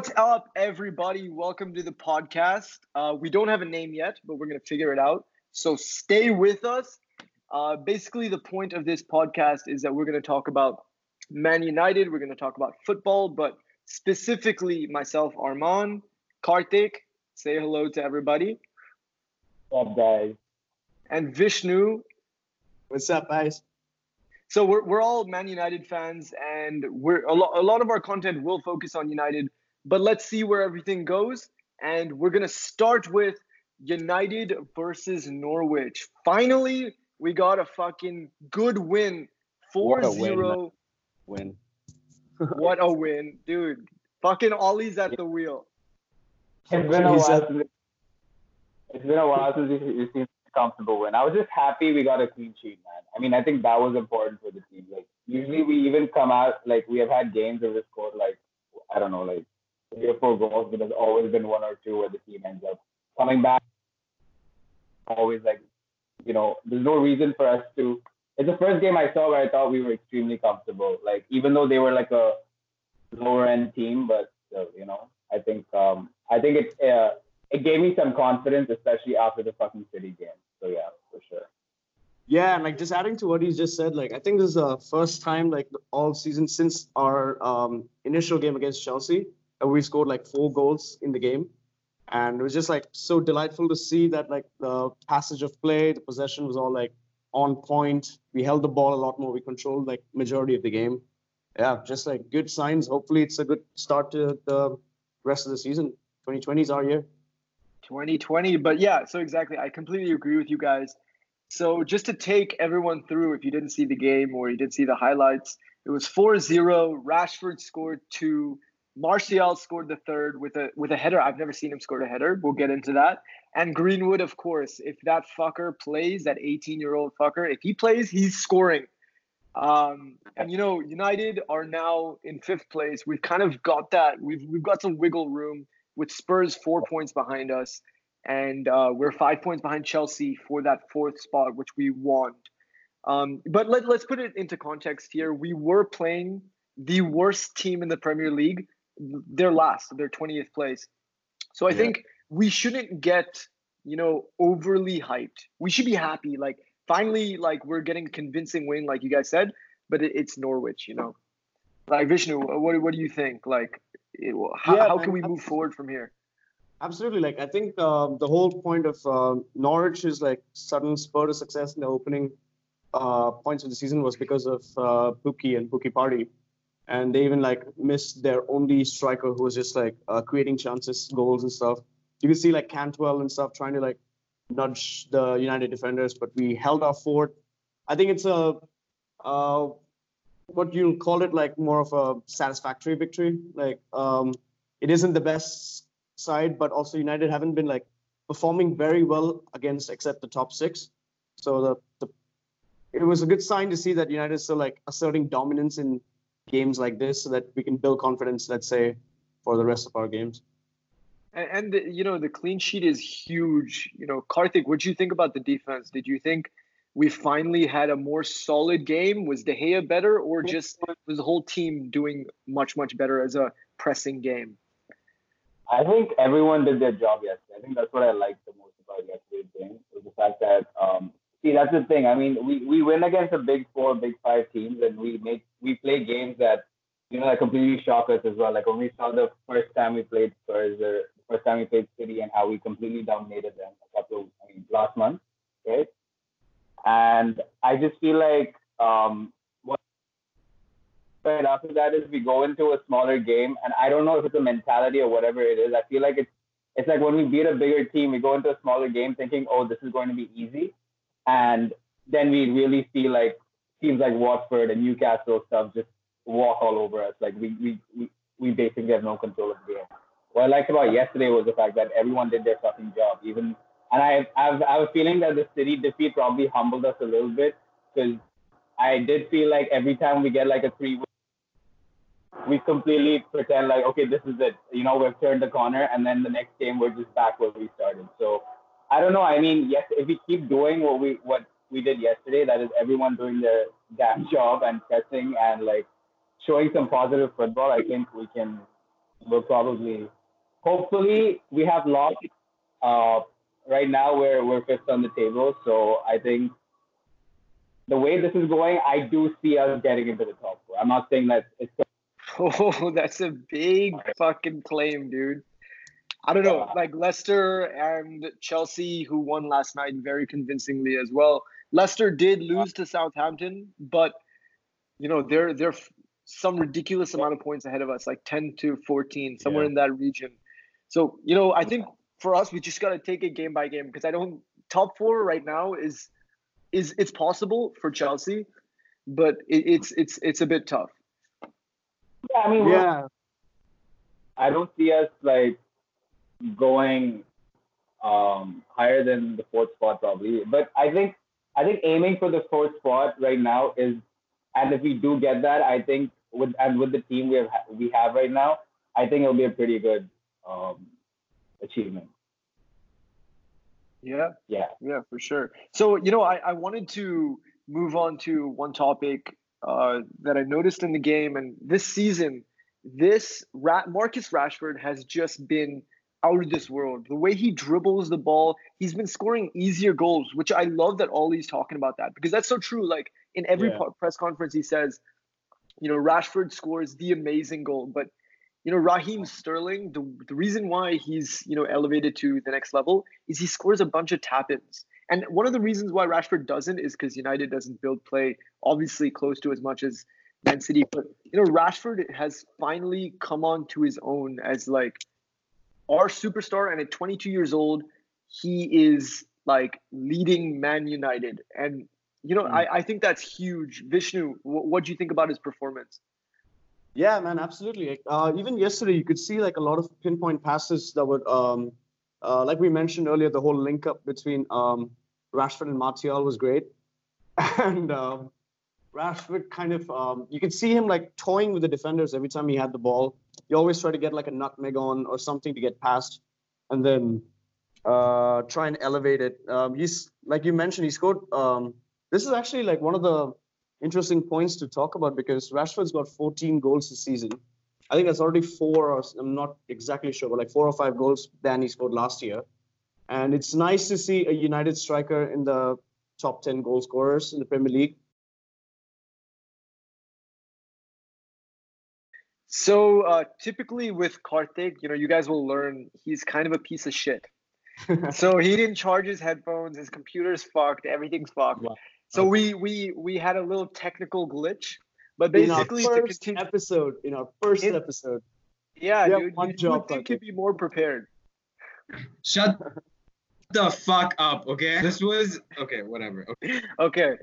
What's up, everybody? Welcome to the podcast. Uh, we don't have a name yet, but we're going to figure it out. So stay with us. Uh, basically, the point of this podcast is that we're going to talk about Man United. We're going to talk about football, but specifically myself, Arman, Karthik. Say hello to everybody. What's up, guys? And Vishnu. What's up, guys? So we're, we're all Man United fans, and we're a, lo- a lot of our content will focus on United but let's see where everything goes. And we're going to start with United versus Norwich. Finally, we got a fucking good win 4 0. Win. what a win, dude. Fucking Ole's at the wheel. It's been a while. It's been a while since we've seen a comfortable win. I was just happy we got a clean sheet, man. I mean, I think that was important for the team. Like, usually we even come out, like, we have had games where we scored, like, I don't know, like three or four goals, but there's always been one or two where the team ends up coming back. Always like, you know, there's no reason for us to. It's the first game I saw where I thought we were extremely comfortable. Like even though they were like a lower end team, but still, you know, I think um, I think it uh, it gave me some confidence, especially after the fucking City game. So yeah, for sure. Yeah, and like just adding to what he just said, like I think this is the first time like all season since our um, initial game against Chelsea Uh, we scored like four goals in the game. And it was just like so delightful to see that like the passage of play the possession was all like on point. We held the ball a lot more. We controlled like majority of the game. Yeah just like good signs. Hopefully it's a good start to the rest of the season. 2020 is our year. 2020 but yeah so exactly. I completely agree with you guys. So just to take everyone through if you didn't see the game or you didn't see the highlights it was 4-0 rashford scored two Martial scored the third with a with a header. I've never seen him score a header. We'll get into that. And Greenwood, of course, if that fucker plays, that 18 year old fucker, if he plays, he's scoring. Um, and you know, United are now in fifth place. We've kind of got that. We've we've got some wiggle room with Spurs four points behind us, and uh, we're five points behind Chelsea for that fourth spot, which we want. Um, but let, let's put it into context here. We were playing the worst team in the Premier League they're last, they're 20th place. So I yeah. think we shouldn't get, you know, overly hyped. We should be happy. Like finally, like we're getting a convincing win, like you guys said, but it, it's Norwich, you know. Like Vishnu, what what do you think? Like, it, how, yeah, how can we move forward from here? Absolutely. Like I think um, the whole point of uh, Norwich is like sudden spur to success in the opening uh, points of the season was because of uh, Pukki and Pukki Party and they even like missed their only striker who was just like uh, creating chances, goals and stuff. You can see like Cantwell and stuff trying to like nudge the United defenders, but we held our fort. I think it's a uh, what you'll call it like more of a satisfactory victory. Like um, it isn't the best side, but also United haven't been like performing very well against except the top six. So the, the it was a good sign to see that United still like asserting dominance in games like this so that we can build confidence, let's say, for the rest of our games. And, and the, you know, the clean sheet is huge. You know, Karthik, what do you think about the defense? Did you think we finally had a more solid game? Was De Gea better, or just was the whole team doing much, much better as a pressing game? I think everyone did their job yesterday. I think that's what I liked the most about yesterday's game was the fact that um, See, that's the thing. I mean, we, we win against the big four, big five teams, and we make we play games that you know that completely shock us as well. Like when we saw the first time we played Spurs, or the first time we played City, and how we completely dominated them a couple of I mean last month, right? And I just feel like um, what right after that is we go into a smaller game, and I don't know if it's a mentality or whatever it is. I feel like it's it's like when we beat a bigger team, we go into a smaller game thinking, oh, this is going to be easy and then we really see like teams like Watford and Newcastle stuff just walk all over us. Like we we we, we basically have no control of the game. What I liked about yesterday was the fact that everyone did their fucking job. Even and I I've, I have a feeling that the City defeat probably humbled us a little bit because I did feel like every time we get like a three we completely pretend like okay this is it you know we've turned the corner and then the next game we're just back where we started so I don't know. I mean, yes, if we keep doing what we what we did yesterday, that is everyone doing their damn job and pressing and like showing some positive football, I think we can we'll probably, hopefully, we have lost. Uh, right now, we're we're fifth on the table, so I think the way this is going, I do see us getting into the top four. I'm not saying that it's. Oh, that's a big fucking claim, dude. I don't know, like Leicester and Chelsea, who won last night very convincingly as well. Leicester did lose to Southampton, but you know they're they're some ridiculous amount of points ahead of us, like 10 to 14, somewhere yeah. in that region. So, you know, I think for us, we just got to take it game by game because I don't top four right now is is it's possible for Chelsea, but it, it's it's it's a bit tough. Yeah, I mean, yeah. I don't see us like going um, higher than the fourth spot probably, but I think I think aiming for the fourth spot right now is, and if we do get that, I think with and with the team we have we have right now, I think it'll be a pretty good um, achievement. Yeah. Yeah. Yeah, for sure. So, you know, I, I wanted to move on to one topic uh, that I noticed in the game. And this season, this Ra- Marcus Rashford has just been out of this world. The way he dribbles the ball, he's been scoring easier goals, which I love that Ole's talking about that because that's so true. Like in every yeah. press conference, he says, you know, Rashford scores the amazing goal, but you know, Raheem Sterling, the, the reason why he's, you know, elevated to the next level is he scores a bunch of tap-ins. And one of the reasons why Rashford doesn't is because United doesn't build play obviously close to as much as Man City. But you know, Rashford has finally come on to his own as like our superstar, and at 22 years old, he is like leading Man United. And you know, mm. I, I think that's huge. Vishnu, what do you think about his performance? Yeah, man, absolutely. Uh, even yesterday, you could see like a lot of pinpoint passes that would, um, uh, like we mentioned earlier, the whole link up between um, Rashford and Martial was great, and um, Rashford kind of, um, you could see him like toying with the defenders every time he had the ball. He always try to get like a nutmeg on or something to get past, and then uh, try and elevate it. Um, he's like you mentioned, he scored. Um, this is actually like one of the interesting points to talk about because Rashford's got 14 goals this season. I think that's already four, or I'm not exactly sure, but like four or five goals than he scored last year. And it's nice to see a United striker in the top 10 goal scorers in the Premier League. So uh, typically with Karthik, you know, you guys will learn he's kind of a piece of shit. so he didn't charge his headphones. His computer's fucked. Everything's fucked. Wow. So okay. we we we had a little technical glitch, but basically in our first continue, episode in our first in, episode. Yeah, dude, you job, would think you'd be more prepared. Shut the fuck up, okay? This was okay, whatever. Okay. okay.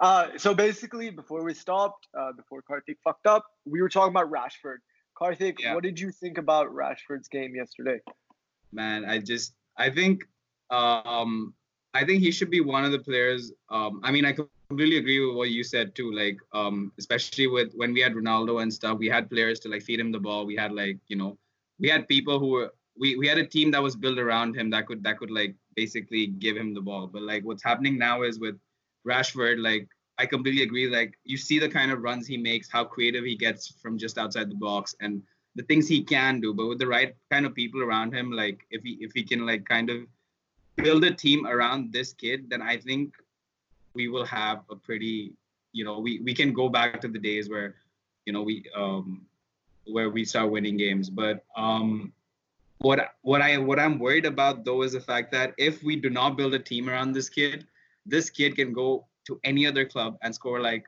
Uh, so basically, before we stopped, uh, before Karthik fucked up, we were talking about Rashford. Karthik, yeah. what did you think about Rashford's game yesterday? Man, I just I think um I think he should be one of the players. Um, I mean, I completely agree with what you said too. Like, um, especially with when we had Ronaldo and stuff, we had players to like feed him the ball. We had like, you know, we had people who were we we had a team that was built around him that could that could like basically give him the ball. But like what's happening now is with Rashford, like I completely agree. Like you see the kind of runs he makes, how creative he gets from just outside the box, and the things he can do. But with the right kind of people around him, like if he if he can like kind of build a team around this kid, then I think we will have a pretty, you know, we, we can go back to the days where, you know, we um where we start winning games. But um what what I what I'm worried about though is the fact that if we do not build a team around this kid, this kid can go to any other club and score like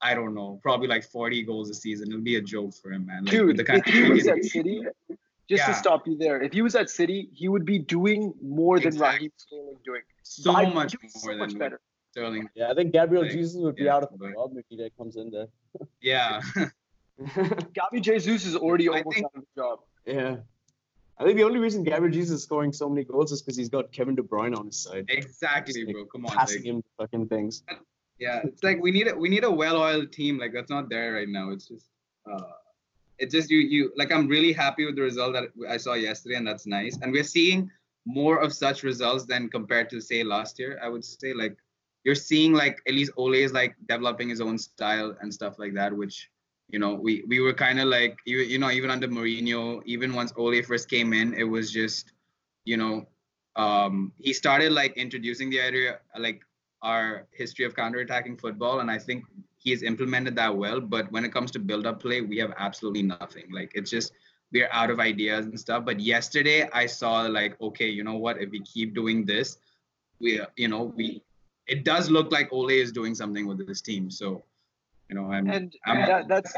I don't know, probably like 40 goals a season. It'll be a joke for him, man. Like, Dude, the kind if he was at City, just yeah. to stop you there, if he was at City, he would be doing more than exactly. Raheem Sterling doing. So By much more so than much better. Sterling. Yeah, I think Gabriel like, Jesus would be yeah, out of the club if he comes in there. Yeah. Gabby Jesus is already almost think, out of the job. Yeah. I think the only reason Gabriel Jesus is scoring so many goals is because he's got Kevin De Bruyne on his side. Exactly, bro. Come on. Passing like, him fucking things. Yeah, it's like we need a we need a well-oiled team. Like that's not there right now. It's just uh it's just you you like I'm really happy with the result that I saw yesterday, and that's nice. And we're seeing more of such results than compared to say last year. I would say like you're seeing like at least Ole is like developing his own style and stuff like that, which you know, we we were kind of like you you know even under Mourinho, even once Ole first came in, it was just, you know, um, he started like introducing the idea like our history of counter-attacking football, and I think he has implemented that well. But when it comes to build-up play, we have absolutely nothing. Like it's just we're out of ideas and stuff. But yesterday I saw like, okay, you know what? If we keep doing this, we you know we it does look like Ole is doing something with this team. So you know, I'm, and I'm that, that's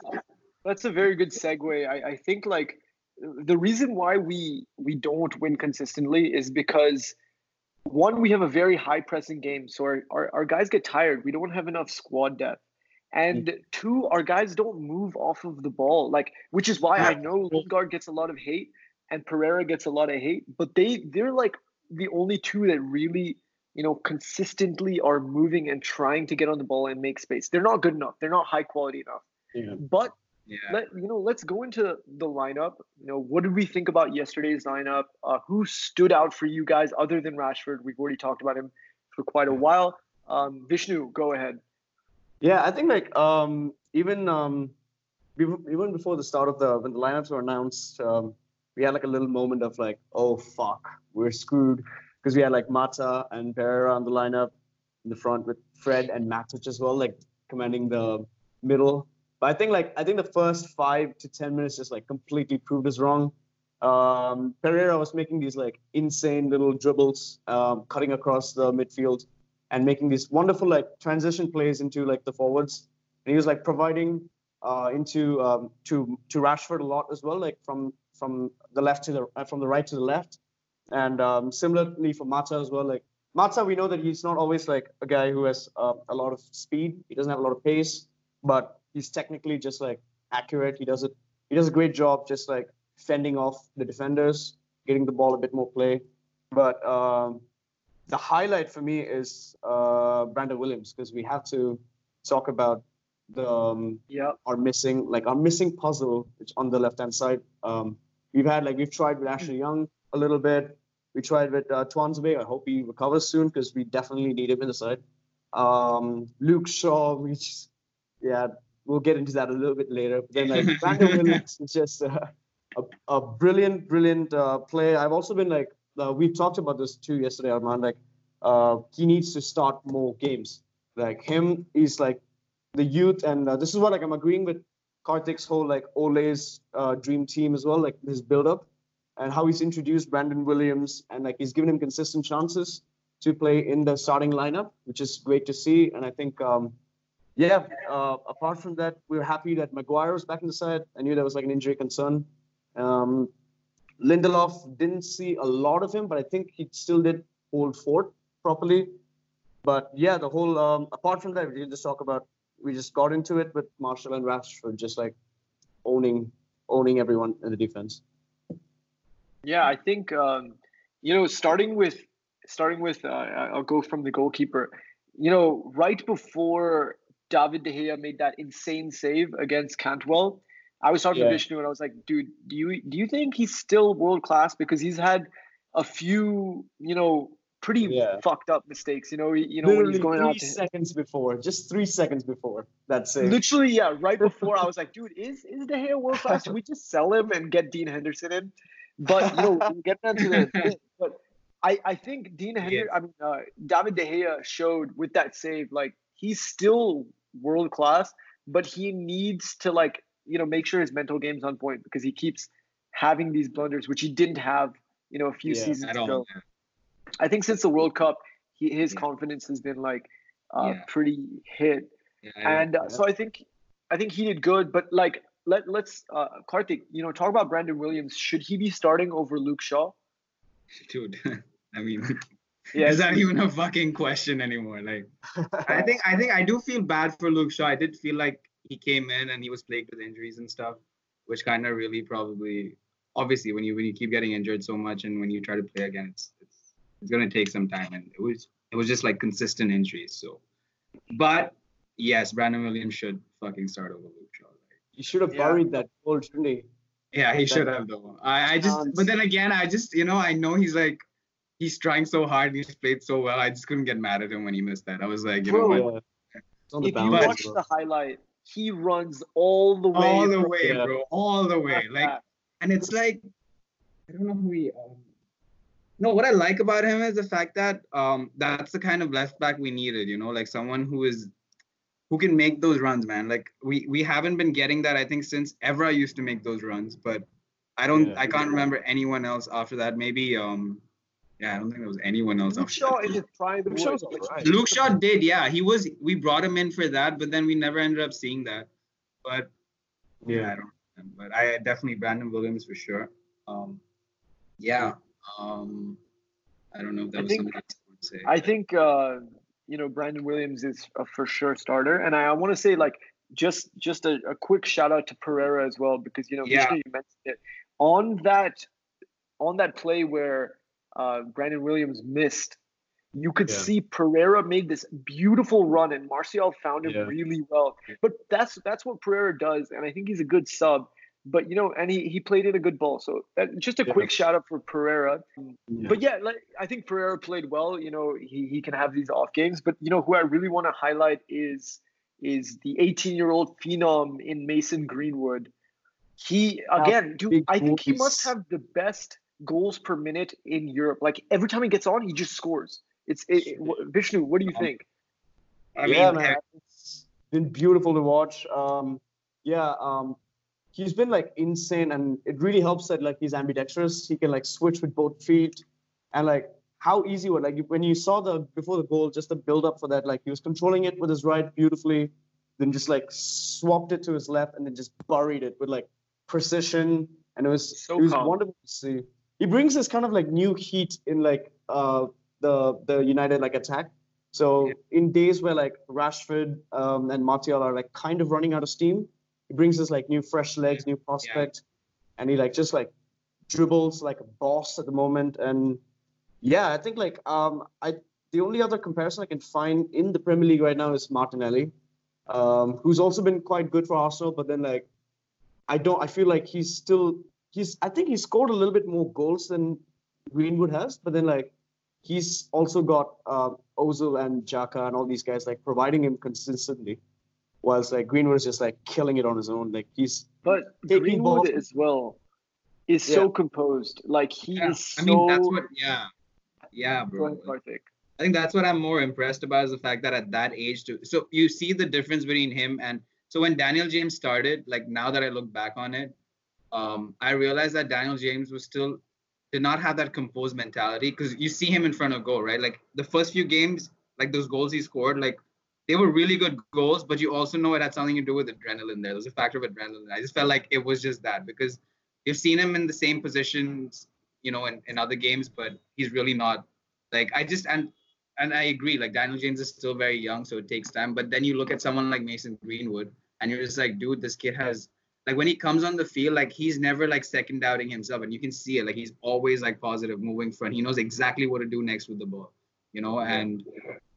that's a very good segue. I, I think like the reason why we we don't win consistently is because one we have a very high pressing game, so our, our, our guys get tired. We don't have enough squad depth. And mm. two, our guys don't move off of the ball, like which is why I know Lingard gets a lot of hate and Pereira gets a lot of hate, but they they're like the only two that really you know, consistently are moving and trying to get on the ball and make space. They're not good enough. They're not high quality enough. Yeah. But yeah. let you know, let's go into the lineup. You know, what did we think about yesterday's lineup? Uh, who stood out for you guys other than Rashford? We've already talked about him for quite a while. Um, Vishnu, go ahead. Yeah, I think like um, even um, even before the start of the when the lineups were announced, um, we had like a little moment of like, oh fuck, we're screwed because we had like Mata and Pereira on the lineup in the front with Fred and Matic as well, like commanding the middle. But I think like I think the first five to ten minutes just like completely proved us wrong. Um, Pereira was making these like insane little dribbles, um, cutting across the midfield and making these wonderful like transition plays into like the forwards. And he was like providing uh, into um, to to Rashford a lot as well, like from from the left to the uh, from the right to the left. And um, similarly for Mata as well, like Mata, we know that he's not always like a guy who has uh, a lot of speed. He doesn't have a lot of pace, but he's technically just like accurate. He does it. He does a great job, just like fending off the defenders, getting the ball a bit more play. But um, the highlight for me is uh, Brandon Williams because we have to talk about the um, yeah our missing like our missing puzzle, which on the left hand side. Um, we've had like we've tried with Ashley Young, a little bit. We tried with uh, Tuanzebe. I hope he recovers soon because we definitely need him in the side. Um, Luke Shaw, we just, yeah, we'll get into that a little bit later. But then like Brandon Williams is just uh, a, a brilliant, brilliant uh, player. I've also been like, uh, we talked about this too yesterday, Armand. Like, uh, he needs to start more games. Like him, is like the youth, and uh, this is what like I'm agreeing with Karthik's whole like Ole's uh, dream team as well, like his build up and how he's introduced Brandon Williams and like he's given him consistent chances to play in the starting lineup, which is great to see. And I think, um, yeah, uh, apart from that, we are happy that Maguire was back in the side. I knew there was like an injury concern. Um, Lindelof didn't see a lot of him, but I think he still did hold fort properly. But yeah, the whole um, apart from that, we just talk about we just got into it with Martial and Rashford just like owning owning everyone in the defense. Yeah, I think um, you know, starting with starting with uh, I'll go from the goalkeeper. You know, right before David De Gea made that insane save against Cantwell, I was talking yeah. to Vishnu and I was like, dude, do you do you think he's still world class because he's had a few, you know, pretty yeah. fucked up mistakes. You know, you know Literally when he's going three out to seconds before, just three seconds before that save. Literally, yeah, right before I was like, dude, is is De Gea world class? Should we just sell him and get Dean Henderson in? But you know, get into the but I, I think Dean Henderson, I mean, uh, David De Gea showed with that save, like he's still world class, but he needs to like you know make sure his mental game's on point because he keeps having these blunders which he didn't have you know a few Yeah, seasons ago. I think since the World Cup, he, his Yeah. confidence has been like uh, Yeah. pretty hit, Yeah, and uh, so I think I think he did good. But like let let's uh, Karthik, you know, talk about Brandon Williams. Should he be starting over Luke Shaw? dude. I mean, Yeah, is that even a fucking question anymore? Like, I think I think I do feel bad for Luke Shaw. I did feel like he came in and he was plagued with injuries and stuff, which kind of really probably obviously when you when you keep getting injured so much and when you try to play again, it's it's, it's gonna take some time. And it was it was just like consistent injuries. So, but yes, Brandon Williams should fucking start over Luke Shaw. Like, You should have Yeah. buried that goal, shouldn't he? yeah, he should have though. I, I just, Chance. but then again, I just, you know, I know he's like, he's trying so hard. He's played so well. I just couldn't get mad at him when he missed that. I was like, you know what? Yeah. It's on the if you watch bro. the highlight, he runs all the way. all the from- way, Yeah. bro, all the way. Like Like, and it's like, I don't know who he. Um, no, what I like about him is the fact that um, that's the kind of left back we needed. You know, like someone who is, who can make those runs, man. Like we we haven't been getting that. I think since Evra used to make those runs, but I don't. Yeah. I can't remember anyone else after that. Maybe um, yeah, I don't think there was anyone else. Luke after Shaw that. in his prime. Luke Shaw's all right. Luke Shaw did, yeah. He was. We brought him in for that, but then we never ended up seeing that. But yeah, I don't. know. But I definitely Brandon Williams for sure. Um, yeah. Um, I don't know if that I was think- something else I would say. I think uh, you know Brandon Williams is a for sure starter, and I, I want to say like just just a, a quick shout out to Pereira as well because you know Yeah. Vishnu, you mentioned it on that on that play where uh, Brandon Williams missed. You could Yeah. see Pereira made this beautiful run, and Martial found him Yeah. really well. But that's that's what Pereira does, and I think he's a good sub. But you know, and he, he played in a good ball. So that, just a Yeah. quick shout out for Pereira. Yeah. But yeah, like I think Pereira played well. You know, he, he can have these off games. But you know, who I really want to highlight is is the 18 year old phenom in Mason Greenwood. He again, dude, big I think he must have the best goals per minute in Europe. Like every time he gets on, he just scores. It's it, it- wh- Vishnu. What do you Um, think? I yeah, mean, man, it's been beautiful to watch. Um, yeah, um, he's been like insane, and it really helps that like he's ambidextrous. He can like switch with both feet, and like how easy was like when you saw the before the goal, just the build up for that. Like he was controlling it with his right beautifully, then just like swapped it to his left, and then just buried it with like precision, and it was So it was calm. wonderful to see. He brings this kind of like new heat in like uh the the United like attack. So in days where like Rashford um, and Martial are like kind of running out of steam, he brings us like new fresh legs, new prospect, and he like just like dribbles like a boss at the moment. And yeah, I think like um I the only other comparison I can find in the Premier League right now is Martinelli, um, who's also been quite good for Arsenal, but then like I don't I feel like he's still he's I think he scored a little bit more goals than Greenwood has, but then like he's also got uh, Ozil and Xhaka and all these guys like providing him consistently, whilst like Greenwood is just like killing it on his own. Like he's But taking Greenwood balls- as well is so composed. Like he yeah. is so. I mean, that's what. Yeah. Yeah, bro. I think that's what I'm more impressed about is the fact that at that age, too. So you see the difference between him and so when Daniel James started, like now that I look back on it, um, I realized that Daniel James was still did not have that composed mentality because you see him in front of goal, right? Like the first few games, like those goals he scored, like they were really good goals, but you also know it had something to do with adrenaline there. There was a factor of adrenaline. I just felt like it was just that because you've seen him in the same positions, you know, in, in other games, but he's really not like I just and and I agree, like Daniel James is still very young, so it takes time. But then you look at someone like Mason Greenwood, and you're just like, dude, this kid has like when he comes on the field, like he's never like second doubting himself, and you can see it. Like he's always like positive, moving front. He knows exactly what to do next with the ball, you know. And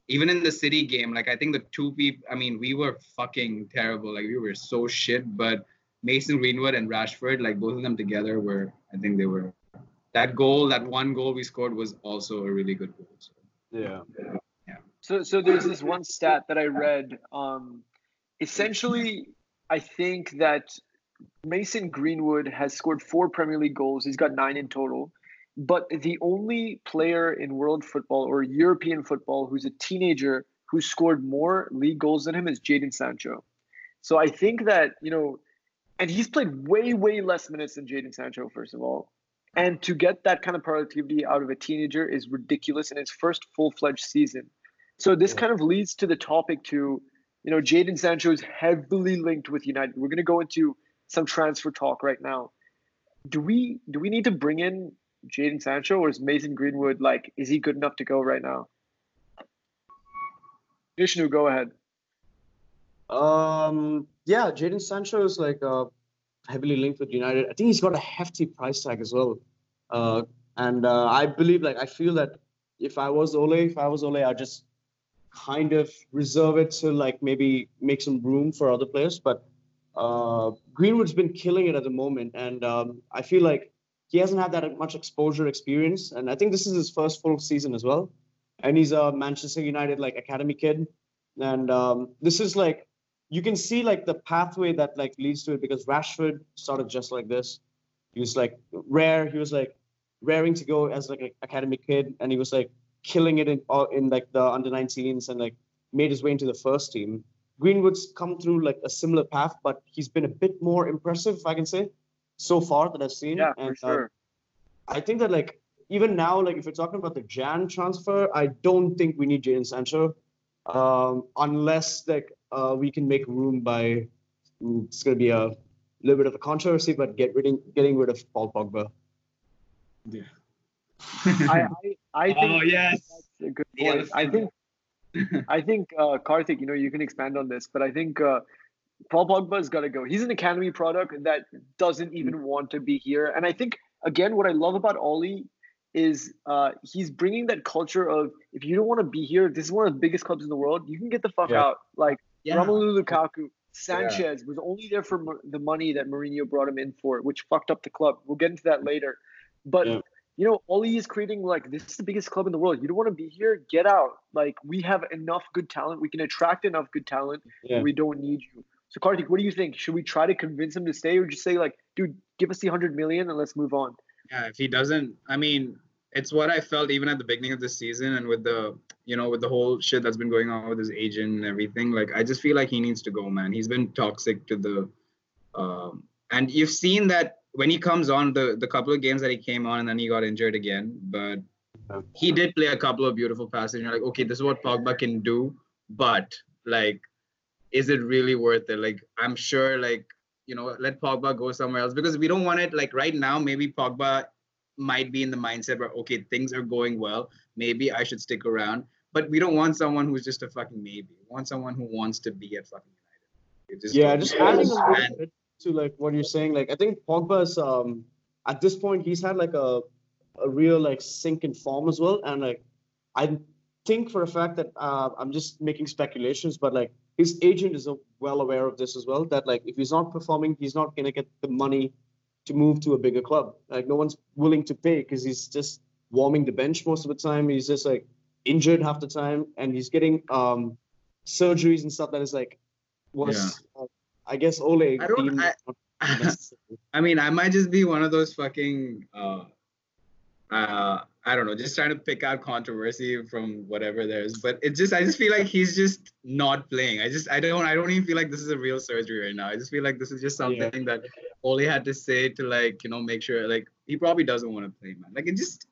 even in the City game, like I think the two people, I mean, we were fucking terrible. Like we were so shit. But Mason Greenwood and Rashford, like both of them together, were I think they were. That goal, that one goal we scored, was also a really good goal. So. yeah. So so there's this one stat that I read. Um, essentially, I think that Mason Greenwood has scored four Premier League goals. He's got nine in total. But the only player in world football or European football who's a teenager who scored more league goals than him is Jadon Sancho. So I think that, you know, and he's played way, way less minutes than Jadon Sancho, first of all. And to get that kind of productivity out of a teenager is ridiculous in his first full fledged season. So this kind of leads to the topic to, you know, Jadon Sancho is heavily linked with United. We're going to go into some transfer talk right now. Do we do we need to bring in Jadon Sancho or is Mason Greenwood like is he good enough to go right now? Vishnu, go ahead. Um, yeah, Jadon Sancho is like uh, heavily linked with United. I think he's got a hefty price tag as well. Uh, and uh, I believe, like, I feel that if I was Ole, if I was Ole, I'd just kind of reserve it to like maybe make some room for other players. But uh, Greenwood's been killing it at the moment, and um, I feel like he hasn't had that much exposure experience. And I think this is his first full season as well. And he's a Manchester United like academy kid, and um, this is like you can see like the pathway that like leads to it because Rashford started just like this. He was like rare. He was like raring to go as like an academy kid, and he was like killing it in uh, in like the under 19s and like made his way into the first team. Greenwood's come through like a similar path, but he's been a bit more impressive, if I can say, so far that I've seen. Yeah, and, for sure. Uh, I think that like even now, like if you're talking about the Jan transfer, I don't think we need Jadon Sancho, um, unless like uh, we can make room by. mm, It's gonna be a little bit of a controversy, but get rid of, getting rid of Paul Pogba. I, I, I think Oh, yes. that's a good Yeah, point. I think I think uh, Karthik, you know, you can expand on this, but I think uh, Paul Pogba's got to go. He's an academy product that doesn't even want to be here. And I think again, what I love about Ole is uh, he's bringing that culture of if you don't want to be here, this is one of the biggest clubs in the world. You can get the fuck Yeah. out. Like Yeah. Romelu Lukaku, Sanchez was only there for mo- the money that Mourinho brought him in for, which fucked up the club. We'll get into that later. But Yeah. you know, Ole is creating like this is the biggest club in the world. You don't want to be here, get out. Like we have enough good talent. We can attract enough good talent. Yeah. We don't need you. So Karthik, what do you think? Should we try to convince him to stay, or just say like, dude, give us the hundred million and let's move on? Yeah, if he doesn't, I mean, it's what I felt even at the beginning of the season and with the, you know, with the whole shit that's been going on with his agent and everything. Like, I just feel like he needs to go, man. He's been toxic to the, um, and you've seen that when he comes on the the couple of games that he came on and then he got injured again, but he did play a couple of beautiful passes. You're like, okay, this is what Pogba can do, but like, is it really worth it? Like, I'm sure, like, you know, let Pogba go somewhere else because we don't want it. Like right now, maybe Pogba might be in the mindset where okay, things are going well. Maybe I should stick around. But we don't want someone who's just a fucking maybe. We want someone who wants to be at fucking United. Just Yeah, just adding a little And- bit to like what you're saying. Like I think Pogba's um at this point he's had like a a real like sink in form as well, and like I think for a fact that uh, I'm just making speculations, but like his agent is well aware of this as well. That like if he's not performing, he's not gonna get the money to move to a bigger club. Like no one's willing to pay because he's just warming the bench most of the time. He's just like injured half the time, and he's getting um surgeries and stuff that is like was uh, I guess Ole I don't- deemed I- I mean, I might just be one of those fucking uh uh I don't know, just trying to pick out controversy from whatever there is. But it just I just feel like he's just not playing. I just I don't I don't even feel like this is a real surgery right now. I just feel like this is just something Yeah. that Ole had to say to like, you know, make sure like he probably doesn't want to play, man. Like it just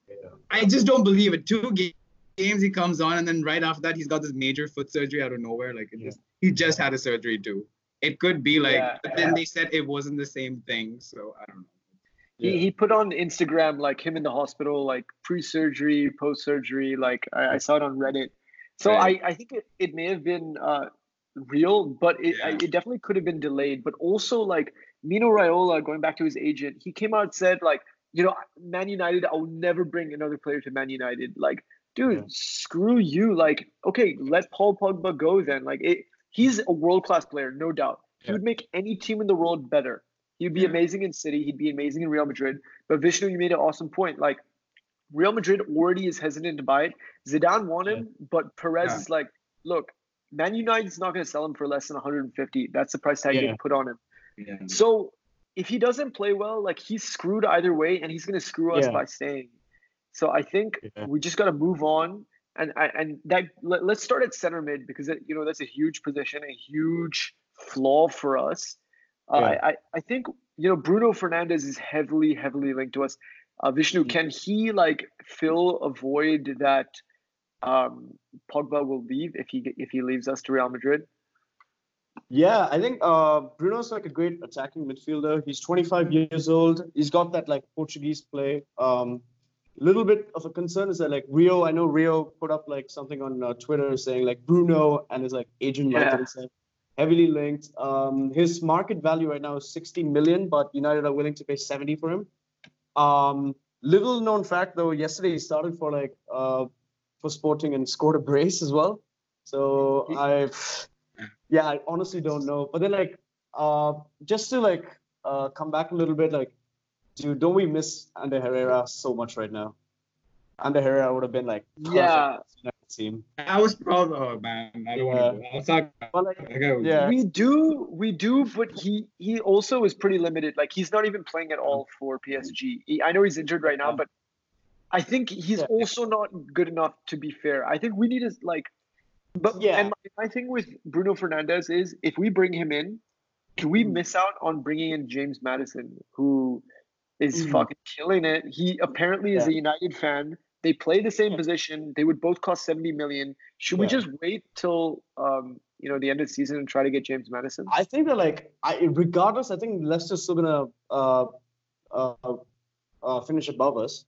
I just don't believe it. Two ga- games he comes on and then right after that he's got this major foot surgery out of nowhere. Like it Yeah. just he just had a surgery too. It could be like, Yeah. but then they said it wasn't the same thing. So I don't know. He, he put on Instagram like him in the hospital, like pre-surgery, post-surgery. Like I, I saw it on Reddit. So Right. I, I think it, it may have been uh, real, but it, I, it definitely could have been delayed. But also like Mino Raiola, going back to his agent, he came out and said like, you know, Man United, I will never bring another player to Man United. Like, dude, Yeah. screw you. Like, okay, let Paul Pogba go then. Like, it, he's a world-class player, no doubt. He Yeah. would make any team in the world better. He'd be Yeah. amazing in City. He'd be amazing in Real Madrid. But Vishnu, you made an awesome point. Like Real Madrid already is hesitant to buy it. Zidane won him, but Perez Yeah. is like, look, Man United's not going to sell him for less than 150. That's the price tag Yeah. they put on him. Yeah. So if he doesn't play well, like he's screwed either way, and he's going to screw us Yeah. by staying. So I think Yeah. we just got to move on. And and that let, let's start at center mid because it, you know that's a huge position, a huge flaw for us. Uh, Yeah. I, I think you know Bruno Fernandes is heavily heavily linked to us. Uh, Vishnu, Mhm. can he like fill a void that um, Pogba will leave if he if he leaves us to Real Madrid? Yeah, I think uh, Bruno's like a great attacking midfielder. He's 25 years old. He's got that like Portuguese play. Um, little bit of a concern is that like Rio, I know Rio put up like something on uh, Twitter saying like Bruno and his like agent Yeah. Michael is like heavily linked. Um, his market value right now is 16 million, but United are willing to pay 70 for him. Um, little known fact though, yesterday he started for like uh, for Sporting and scored a brace as well. So I, yeah, I honestly don't know. But then like, uh, just to like uh, come back a little bit, like, dude, don't we miss Ander Herrera so much right now? Ander Herrera would have been like, Yeah. For United team. I was proud. Oh man, I don't want to. I'll talk. But like, Okay, yeah, We do, we do, but he he also is pretty limited. Like he's not even playing at all for PSG. He, I know he's injured right now, but I think he's Yeah. also not good enough to be fair. I think we need to like, but Yeah. And my, my thing with Bruno Fernandes is if we bring him in, do we miss out on bringing in James Maddison, who is Mhm. fucking killing it? He apparently is Yeah. a United fan. They play the same position. They would both cost seventy million. Should we just wait till um you know the end of the season and try to get James Maddison? I think that like I regardless, I think Leicester's still gonna uh, uh, uh, finish above us.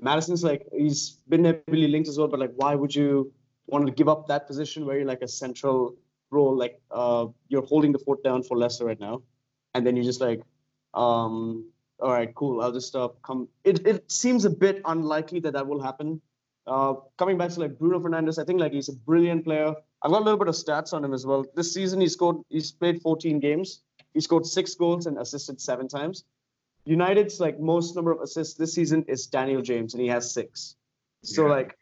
Maddison's like he's been heavily linked as well, but like why would you want to give up that position where you're like a central role, like uh, you're holding the fort down for Leicester right now, and then you just like, um, all right, cool, I'll just uh, come. It it seems a bit unlikely that that will happen. Uh, coming back to like Bruno Fernandes, I think like he's a brilliant player. I've got a little bit of stats on him as well. This season, he scored. He's played 14 games. He scored six goals and assisted seven times. United's like most number of assists this season is Daniel James, and he has six. So Yeah. like,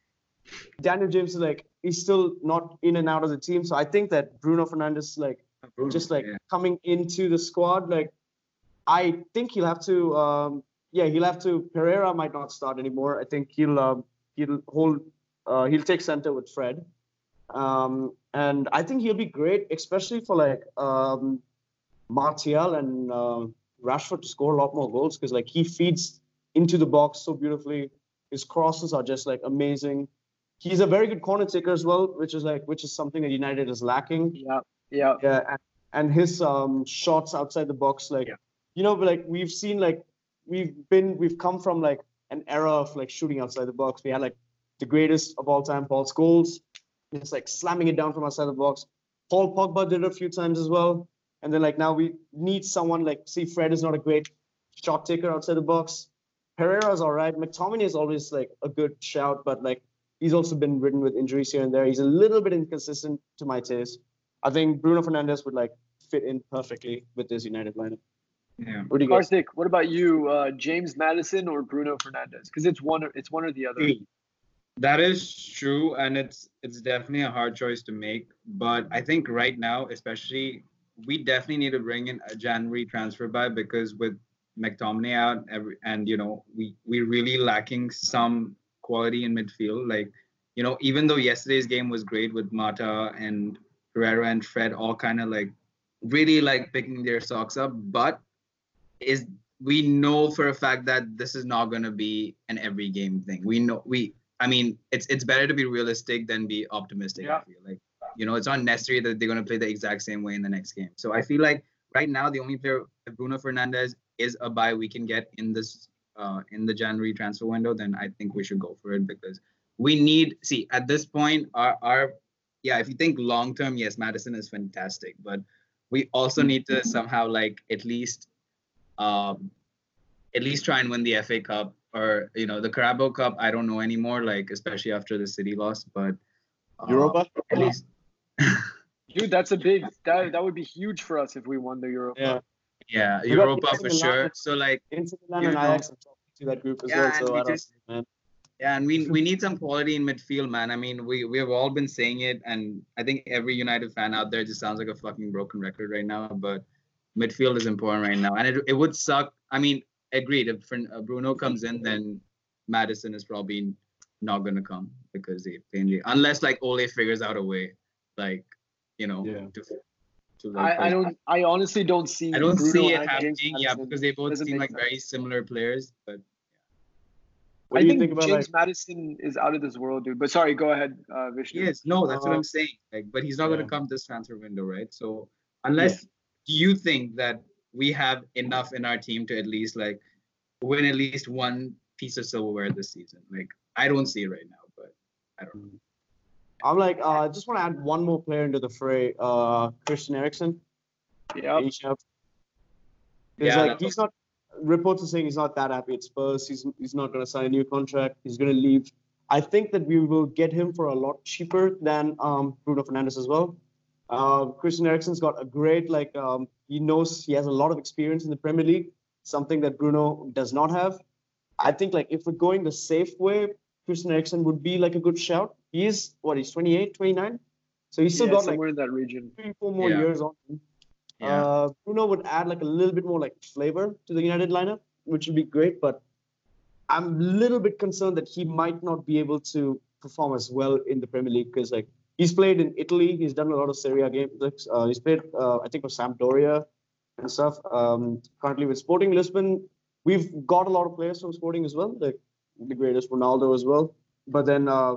Daniel James is like he's still not in and out of the team. So I think that Bruno Fernandes like just like Yeah. coming into the squad, like I think he'll have to. Um, yeah, he'll have to. Pereira might not start anymore. I think he'll um, he'll hold. Uh, he'll take center with Fred, um, and I think he'll be great, especially for like um, Martial and uh, Rashford to score a lot more goals because like he feeds into the box so beautifully. His crosses are just like amazing. He's a very good corner taker as well, which is like which is something that United is lacking. Yeah, yeah. Yeah, and, and his um shots outside the box, like Yeah. You know, but like we've seen like we've been we've come from like an era of like shooting outside the box. We had like the greatest of all time, Paul Scholes, just like slamming it down from outside the box. Paul Pogba did it a few times as well. And then like now we need someone like see Fred is not a great shot taker outside the box. Pereira is all right. McTominay is always like a good shout, but like he's also been ridden with injuries here and there. He's a little bit inconsistent to my taste. I think Bruno Fernandes would like fit in perfectly with this United lineup. Yeah. What do you guys? Karthik, what about you? Uh, James Maddison or Bruno Fernandes? Because it's one, or, it's one or the other. That is true, and it's it's definitely a hard choice to make. But I think right now, especially, we definitely need to bring in a January transfer buy because with McTominay out, every and you know we we really lacking some quality in midfield. Like you know, even though yesterday's game was great with Mata and Pereira and Fred all kind of like really like picking their socks up, but is we know for a fact that this is not going to be an every game thing. We know we I mean, it's it's better to be realistic than be optimistic. Yeah. I feel like you know it's not necessary that they're going to play the exact same way in the next game. So I feel like right now the only player, Bruno Fernandes is a buy we can get in this uh, in the January transfer window, then I think we should go for it because we need. See, at this point, our our yeah, if you think long term, yes, Maddison is fantastic, but we also need to somehow like at least um at least try and win the FA Cup or you know the Carabao Cup. I don't know anymore, like especially after the City loss, but uh, Europa? at least. Dude, that's a big. That that would be huge for us if we won the Europa. Yeah. yeah, We Europa for Milan. sure. So like Inter Milan You and. Ajax to that group as Yeah, well. and So we just- know, yeah, and we we need some quality in midfield, man. I mean, we we have all been saying it, and I think every United fan out there just sounds like a fucking broken record right now. But midfield is important right now, and it it would suck. I mean, agreed. If uh, Bruno comes in, then Maddison is probably not gonna come because they they- unless like Ole figures out a way, like you know, Yeah. to, to like, I, I don't. I honestly don't see. I don't Bruno see it happening. Yeah, because they both seem make like very similar players. But What I do you think, think about James like? Maddison is out of this world, dude. But sorry, go ahead, uh, Vishnu. Yes, no, that's what Uh, I'm saying. Like, but he's not gonna come this transfer window, right? So, unless do you think that we have enough in our team to at least like win at least one piece of silverware this season? Like, I don't see it right now, but I don't know. I'm like, uh, I just want to add one more player into the fray. Uh, Christian Eriksen. Yeah. Asia. Yeah, Yeah, like he's not. Reports are saying he's not that happy at Spurs. He's he's not going to sign a new contract. He's going to leave. I think that we will get him for a lot cheaper than um, Bruno Fernandes as well. Uh, Christian Eriksen's got a great like um, he knows he has a lot of experience in the Premier League, something that Bruno does not have. I think like if we're going the safe way, Christian Eriksen would be like a good shout. He is what he's 28, 29, so he's still yeah, got like somewhere in that region. three, four more Yeah. years on. him. Yeah. Uh, Bruno would add like a little bit more like flavor to the United lineup, which would be great. But I'm a little bit concerned that he might not be able to perform as well in the Premier League because like he's played in Italy, he's done a lot of Serie A games. Uh, he's played, uh, I think, for Sampdoria and stuff. Um, currently with Sporting Lisbon, we've got a lot of players from Sporting as well, like the greatest Ronaldo as well. But then uh,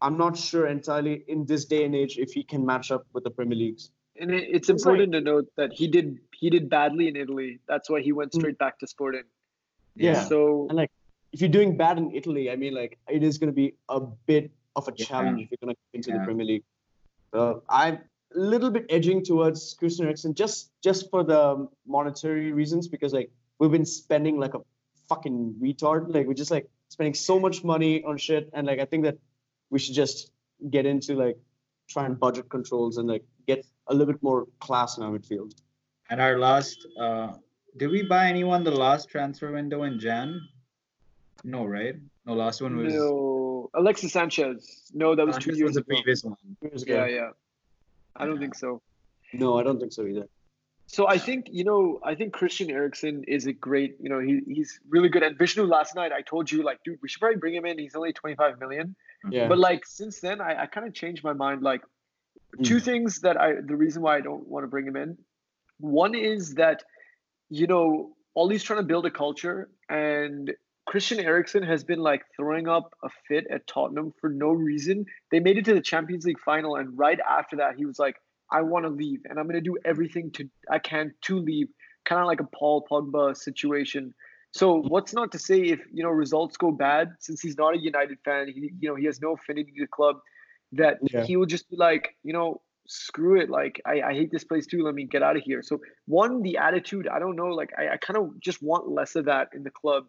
I'm not sure entirely in this day and age if he can match up with the Premier Leagues. And it, it's important to note that he did he did badly in Italy. That's why he went Mm. straight back to Sporting. Yeah. So And like, if you're doing bad in Italy, I mean, like, it is going to be a bit of a Yeah. challenge if you're going to get into the Premier League. So I'm a little bit edging towards Christian Eriksen just just for the monetary reasons because like we've been spending like a fucking retard. Like we're just like spending so much money on shit, and like I think that we should just get into like try and budget controls and like get a little bit more class in our midfield. And our last, uh, did we buy anyone the last transfer window in Jan? No, right? No, last one was. no, Alexis Sanchez. No, that was two Sanchez years was the ago. previous one. Years ago. Yeah, yeah. I don't Yeah. think so. No, I don't think so either. So I think you know I think Christian Eriksen is a great you know he, he's really good. And Vishnu last night I told you like dude we should probably bring him in. He's only 25 million. Yeah. But like since then I, I kind of changed my mind. Like two Mm. things that I the reason why I don't want to bring him in. One is that you know Ole's trying to build a culture and Christian Eriksen has been like throwing up a fit at Tottenham for no reason. They made it to the Champions League final and right after that he was like I want to leave and I'm going to do everything to I can to leave, kind of like a Paul Pogba situation. So what's not to say if you know results go bad since he's not a United fan, he you know he has no affinity to the club, that Yeah. he will just be like you know screw it like I, I hate this place too let me get out of here so one the attitude i don't know like i, I kind of just want less of that in the club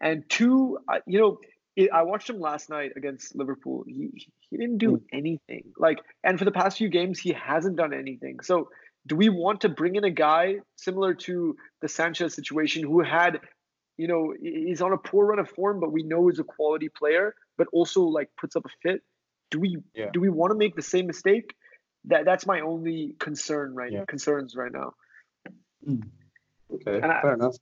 and two I, you know it, i watched him last night against liverpool. He, he didn't do hmm. anything. Like and for the past few games he hasn't done anything. So do we want to bring in a guy similar to the sanchez situation who had you know he's on a poor run of form but we know he's a quality player but also like puts up a fit? Do we Yeah. do we want to make the same mistake? That that's my only concern right Yeah. concerns right now. Hmm. Okay, And I- fair enough.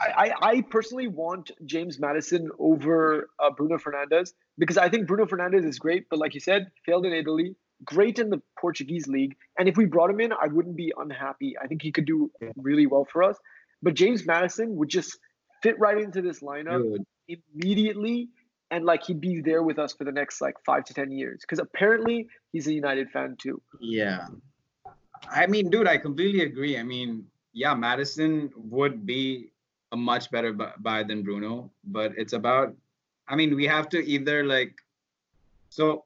I, I, personally want James Maddison over uh, Bruno Fernandes because I think Bruno Fernandes is great, but like you said, failed in Italy, great in the Portuguese league. And if we brought him in, I wouldn't be unhappy. I think he could do really well for us. But James Maddison would just fit right into this lineup Dude, immediately and like he'd be there with us for the next like five to ten years because apparently he's a United fan too. Yeah. I mean, dude, I completely agree. I mean, yeah, Maddison would be a much better buy than Bruno, but it's about, I mean, we have to either like, so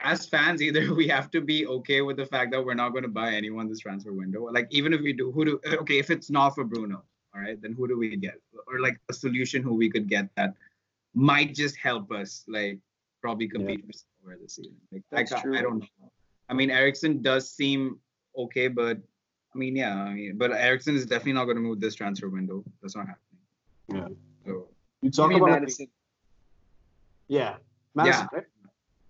as fans, either we have to be okay with the fact that we're not going to buy anyone this transfer window. Like, even if we do, who do, uh, okay, if it's not for Bruno, all right, then who do we get? Or like a solution who we could get that might just help us, like, probably compete for somewhere this season. Like, I, That's ca- true. I don't know. I mean, Eriksen does seem okay, but I mean, yeah, I mean, but Eriksen is definitely not going to move this transfer window. That's not happening. Yeah. So You talk mean, about Maddison. yeah, Maddison, right?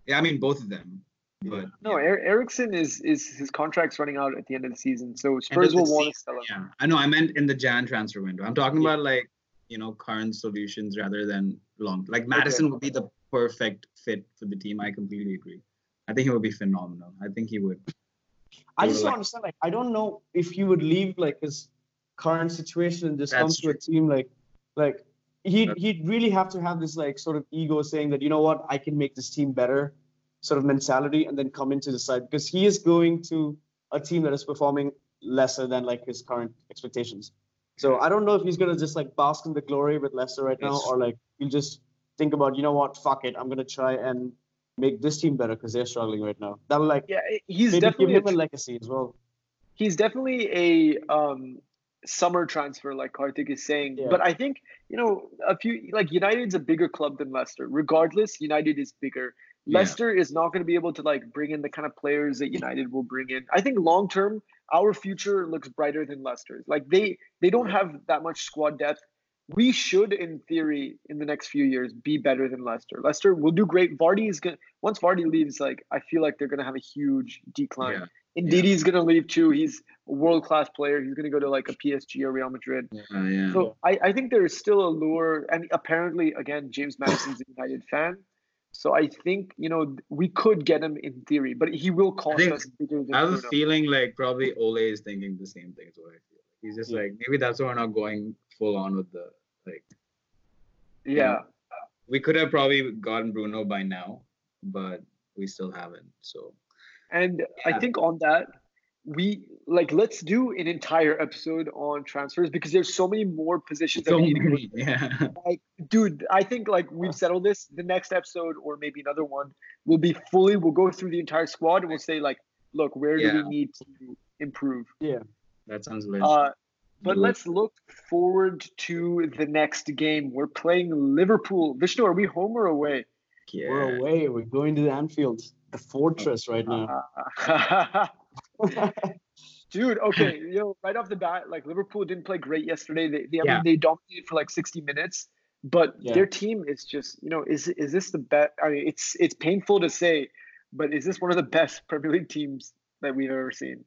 yeah, I mean both of them. But No, yeah. er- Eriksen is is his contract's running out at the end of the season, so Spurs of the will want to sell him. yeah, I know. I meant in the Jan transfer window. I'm talking Yeah. about like you know current solutions rather than long. Like Maddison would be the perfect fit for the team. I completely agree. I think he would be phenomenal. I think he would. I just were don't like- understand. Like, I don't know if he would leave like his current situation and just come to a team like, like he'd he'd really have to have this like sort of ego saying that you know what I can make this team better, sort of mentality, and then come into the side because he is going to a team that is performing lesser than like his current expectations. So I don't know if he's gonna just like bask in the glory with Leicester right now, or like he'll just think about you know what, fuck it, I'm gonna try and make this team better because they're struggling right now. That'll like Yeah, he's maybe give definitely a a legacy as well. he's definitely a um, summer transfer, like Karthik is saying. Yeah. But I think you know a few like United's a bigger club than Leicester. Regardless, United is bigger. Yeah. Leicester is not going to be able to like bring in the kind of players that United will bring in. I think long term, our future looks brighter than Leicester's. Like they they don't have that much squad depth. We should, in theory, in the next few years, be better than Leicester. Leicester will do great. Vardy is gonna once Vardy leaves, like I feel like they're gonna have a huge decline. Yeah. Ndidi, he's gonna leave too. He's a world class player. He's gonna go to like a PSG or Real Madrid. Uh, yeah. So I, I think there is still a lure, and apparently, again, James Maddison's a United fan. So I think you know we could get him in theory, but he will cost think- us I have a feeling like probably Ole is thinking the same thing as what I feel. He's just Yeah. like maybe that's why we're not going full on with the like. Yeah, We could have probably gotten Bruno by now, but we still haven't. So and I think on that we like let's do an entire episode on transfers because there's so many more positions that so we need to go many, yeah. like dude i think like we've settled this the next episode or maybe another one will be fully we'll go through the entire squad and we'll say like look where do we need to improve Yeah, That sounds legit. uh but let's look forward to the next game we're playing liverpool vishnu are we home or away yeah. We're away. We're going to the Anfield, the fortress right now. Uh, dude okay you know right off the bat like liverpool didn't play great yesterday they, they, I Yeah. mean, they dominated for like 60 minutes but Yeah. their team is just you know is is this the best i mean it's it's painful to say but is this one of the best premier league teams that we've ever seen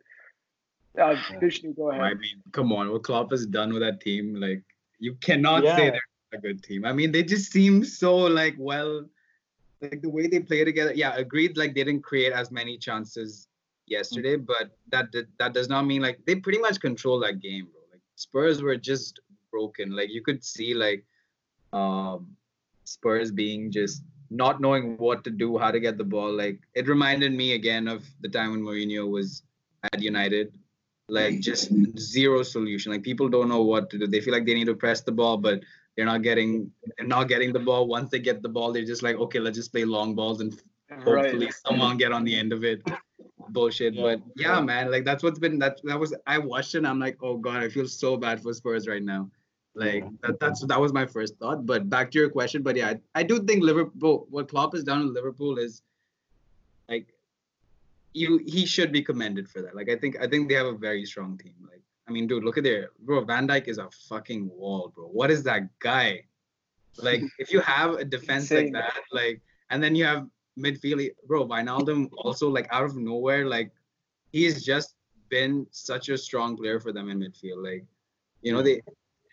uh Vishnu, go ahead I mean, come on, what Klopp has done with that team, like you cannot Yeah. say they're a good team. I mean, they just seem so like well, like the way they play together. Yeah, agreed. Like they didn't create as many chances yesterday, but that did- that does not mean like they pretty much control that game, bro. Like Spurs were just broken. Like you could see like um Spurs being just not knowing what to do, how to get the ball. Like it reminded me again of the time when Mourinho was at United. Like just zero solution. Like people don't know what to do. They feel like they need to press the ball, but they're not getting they're not getting the ball. Once they get the ball, they're just like, okay, let's just play long balls and hopefully right someone get on the end of it. Bullshit. Yeah. But yeah, man, like that's what's been that that was I watched it and I'm like, oh god, I feel so bad for Spurs right now. Like that, that's that was my first thought. But back to your question, but yeah, I, I do think Liverpool what Klopp has done in Liverpool is like you he should be commended for that. Like I think I think they have a very strong team. Like I mean, dude, look at their bro. Van Dijk is a fucking wall, bro. What is that guy? Like if you have a defense like that, like and then you have midfield, bro. Wijnaldum also like out of nowhere, like he's just been such a strong player for them in midfield. Like you know they.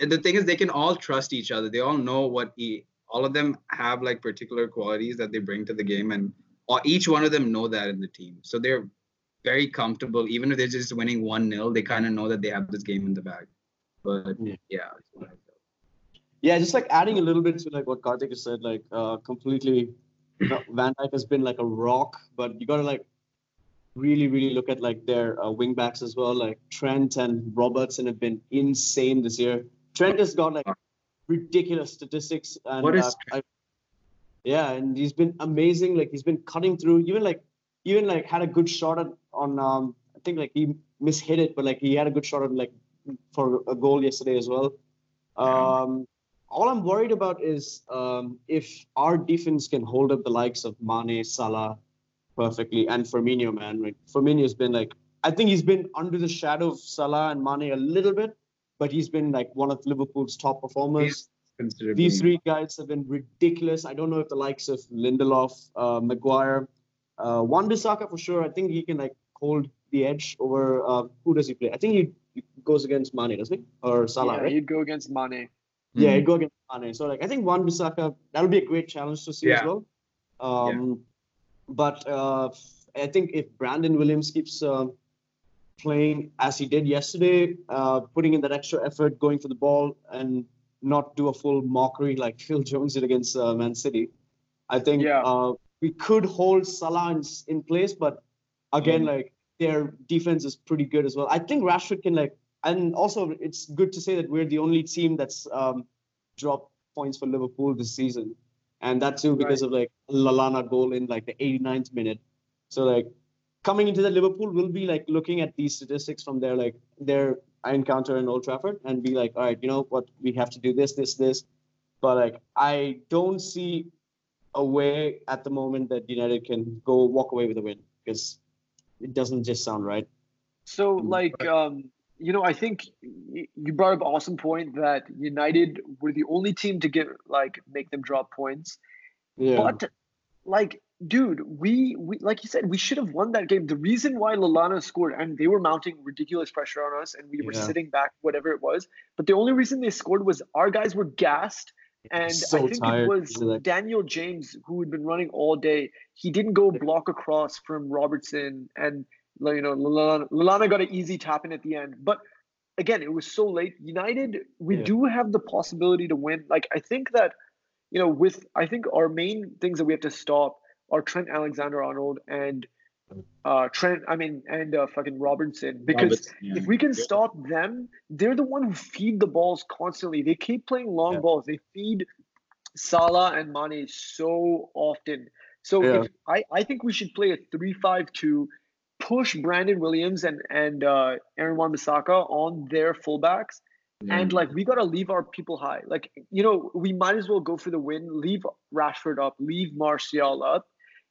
and The thing is, they can all trust each other. They all know what he. All of them have like particular qualities that they bring to the game, and all, each one of them know that in the team. So they're very comfortable, even if they're just winning one 0 They kind of know that they have this game in the bag. But Yeah. yeah, that's what I feel. Yeah, just like adding a little bit to like what Karthik has said, like uh, completely, Van Dijk has been like a rock, but you gotta like really, really look at like their uh, wing backs as well. Like Trent and Robertson have been insane this year. Trent has got like ridiculous statistics, and What is uh, I, yeah, and he's been amazing. Like he's been cutting through, even like even like had a good shot at on um I think like he mishit it, but like he had a good shot at like for a goal yesterday as well. Um, all I'm worried about is um, if our defense can hold up the likes of Mane, Salah perfectly, and Firmino, man. Like Firmino's been like, I think he's been under the shadow of Salah and Mane a little bit, but he's been like one of Liverpool's top performers. He's considerably These three guys have been ridiculous. I don't know if the likes of Lindelof, uh, Maguire, uh, Wan Bissaka for sure. I think he can like hold the edge over. Uh, who does he play? I think he he goes against Mane, doesn't he? Or Salah, yeah, right? you'd go against Mane. Yeah, he'd go against Mane. So like I think Wan Bissaka that'll be a great challenge to see as well. Um, But uh, I think if Brandon Williams keeps uh, playing as he did yesterday, uh, putting in that extra effort, going for the ball, and not do a full mockery like Phil Jones did against uh, Man City, I think Yeah. uh, we could hold Salah in, in place. But again, Mm. like their defense is pretty good as well. I think Rashford can like, and also it's good to say that we're the only team that's um, dropped points for Liverpool this season, and that too because of like Lallana goal in like the 89th minute. So like coming into the Liverpool, we'll be like looking at these statistics from their like their encounter in Old Trafford and be like, all right, you know what, we have to do this, this, this. But like I don't see a way at the moment that United can go walk away with a win because it doesn't just sound right. So like um you know, I think you brought up awesome point that United were the only team to get like make them drop points. Yeah. But like, dude, we we like you said, we should have won that game. The reason why Lallana scored, and they were mounting ridiculous pressure on us, and we were yeah. sitting back, whatever it was. But the only reason they scored was our guys were gassed. And so I think tired. it was like... Daniel James who had been running all day. He didn't go block across from Robertson, and you know, Lallana, Lallana got an easy tap in at the end. But again, it was so late. United, we yeah. do have the possibility to win. Like I think that, you know, with I think our main things that we have to stop are Trent Alexander Arnold and uh Trent, I mean, and uh, fucking Robertson. Because Robertson, yeah. if we can yeah. stop them, they're the one who feed the balls constantly. They keep playing long balls. They feed Salah and Mane so often. So if, I, I think we should play a three-five-two push Brandon Williams and and uh, Aaron Wan-Bissaka on their fullbacks, and like we gotta leave our people high. Like you know, we might as well go for the win. Leave Rashford up. Leave Martial up,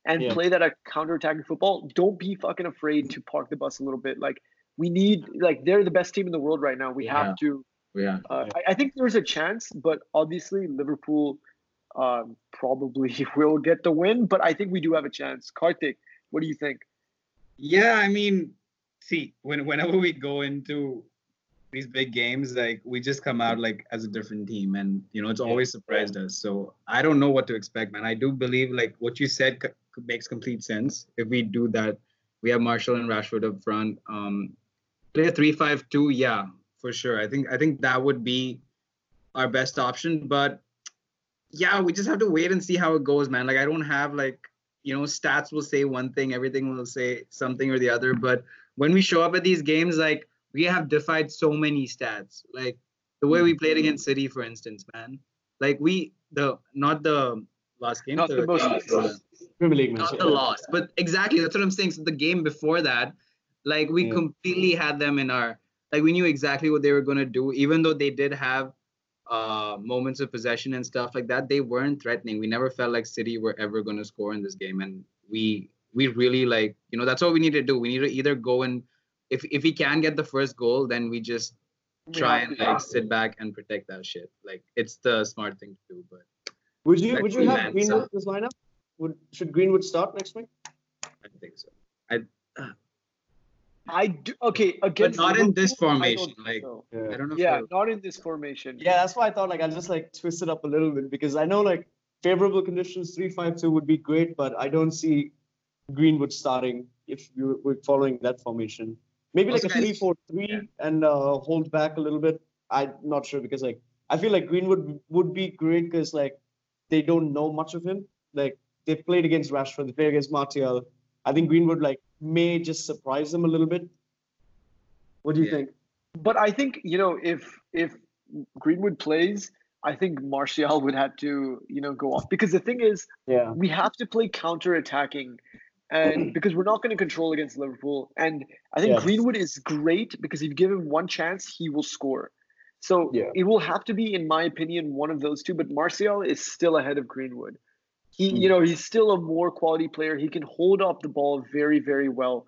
and yeah. play that a counter-attacking football. Don't be fucking afraid to park the bus a little bit. Like we need like they're the best team in the world right now. We yeah. have to. Yeah. Uh, I, I, think there's a chance, but obviously Liverpool um, probably will get the win. But I think we do have a chance. Karthik, what do you think? Yeah, I mean, see, when whenever we go into these big games, like we just come out like as a different team, and you know it's always surprised us. So I don't know what to expect, man. I do believe like what you said c- makes complete sense. If we do that, we have Martial and Rashford up front. Um, play a three-five-two, yeah, for sure. I think I think that would be our best option, but yeah, we just have to wait and see how it goes, man. Like I don't have like you know stats will say one thing everything will say something or the other but when we show up at these games like we have defied so many stats like the way we played against city for instance man like we the not the last game not the, the most uh, Premier League not the loss but exactly that's what i'm saying so the game before that like we yeah. completely had them in our like we knew exactly what they were going to do even though they did have uh, moments of possession and stuff like that, they weren't threatening. We never felt like City were ever going to score in this game, and we we really like you know that's what we need to do. We need to either go and if if we can get the first goal, then we just try and like sit back and protect that shit. Like it's the smart thing to do. But would you would you have Greenwood this lineup? Would should Greenwood start next week? I think so. I I do okay against. But not in this formation. Like so. yeah. I don't know. Yeah, not in this formation. Yeah, that's why I thought like I'll just like twist it up a little bit because I know like favorable conditions three five two would be great, but I don't see Greenwood starting if you were following that formation. Maybe like a three four three yeah. and uh, hold back a little bit. I'm not sure because like I feel like Greenwood would be great because like they don't know much of him. Like they've played against Rashford, they played against Martial. I think Greenwood like may just surprise them a little bit. What do you yeah. think? But I think you know if if Greenwood plays, I think Martial would have to you know go off because the thing is, yeah, we have to play counter attacking. And because we're not going to control against Liverpool, and I think yes. Greenwood is great because if you give him one chance, he will score. So yeah. it will have to be, in my opinion, one of those two. But Martial is still ahead of Greenwood. He, you know, he's still a more quality player. He can hold up the ball very, very well.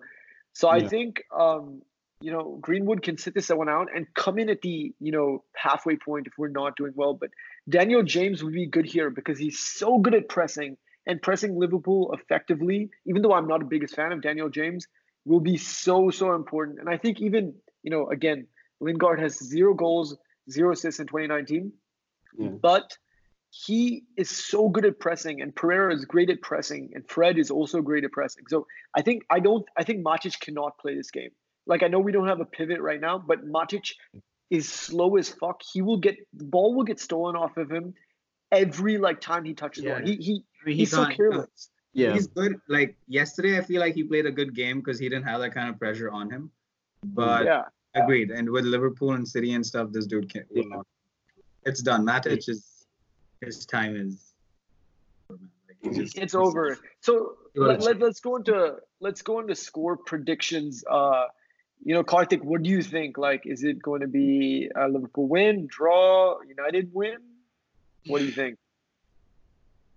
So yeah. I think, um, you know, Greenwood can sit this one out and come in at the, you know, halfway point if we're not doing well. But Daniel James would be good here because he's so good at pressing and pressing Liverpool effectively. Even though I'm not a biggest fan of Daniel James, will be so so important. And I think even, you know, again, Lingard has zero goals, zero assists in 2019, yeah. but he is so good at pressing, and Pereira is great at pressing, and Fred is also great at pressing. So I think I don't I think Matic cannot play this game. Like I know we don't have a pivot right now, but Matic is slow as fuck. He will get the ball will get stolen off of him every like time he touches yeah. one. He he he's, he's so careless. Yeah, he's good. Like yesterday, I feel like he played a good game because he didn't have that kind of pressure on him. But yeah, agreed. And with Liverpool and City and stuff, this dude can. Yeah. It's done. Matic is his time is. Like, just, it's over. So let, let, us go into let's go into score predictions. Uh, you know, Karthik, what do you think? Like, is it going to be a Liverpool win, draw, United win? What do you think?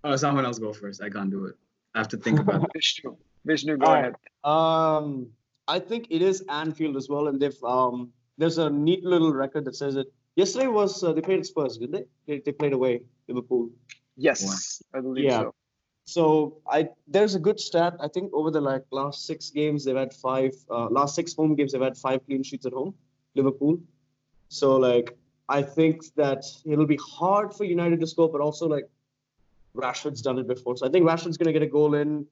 Oh, someone else go first. I can't do it. I have to think about it. Vishnu, Vishnu, go ahead. Um, I think it is Anfield as well, and they've um there's a neat little record that says it. Yesterday was uh, they played Spurs, did they? they? They played away Liverpool. Yes, I believe Yeah. so. So I there's a good stat. I think over the like last six games they've had five. Uh, last six home games they've had five clean sheets at home. Liverpool. So like I think that it'll be hard for United to score, but also like Rashford's done it before. So I think Rashford's gonna get a goal in.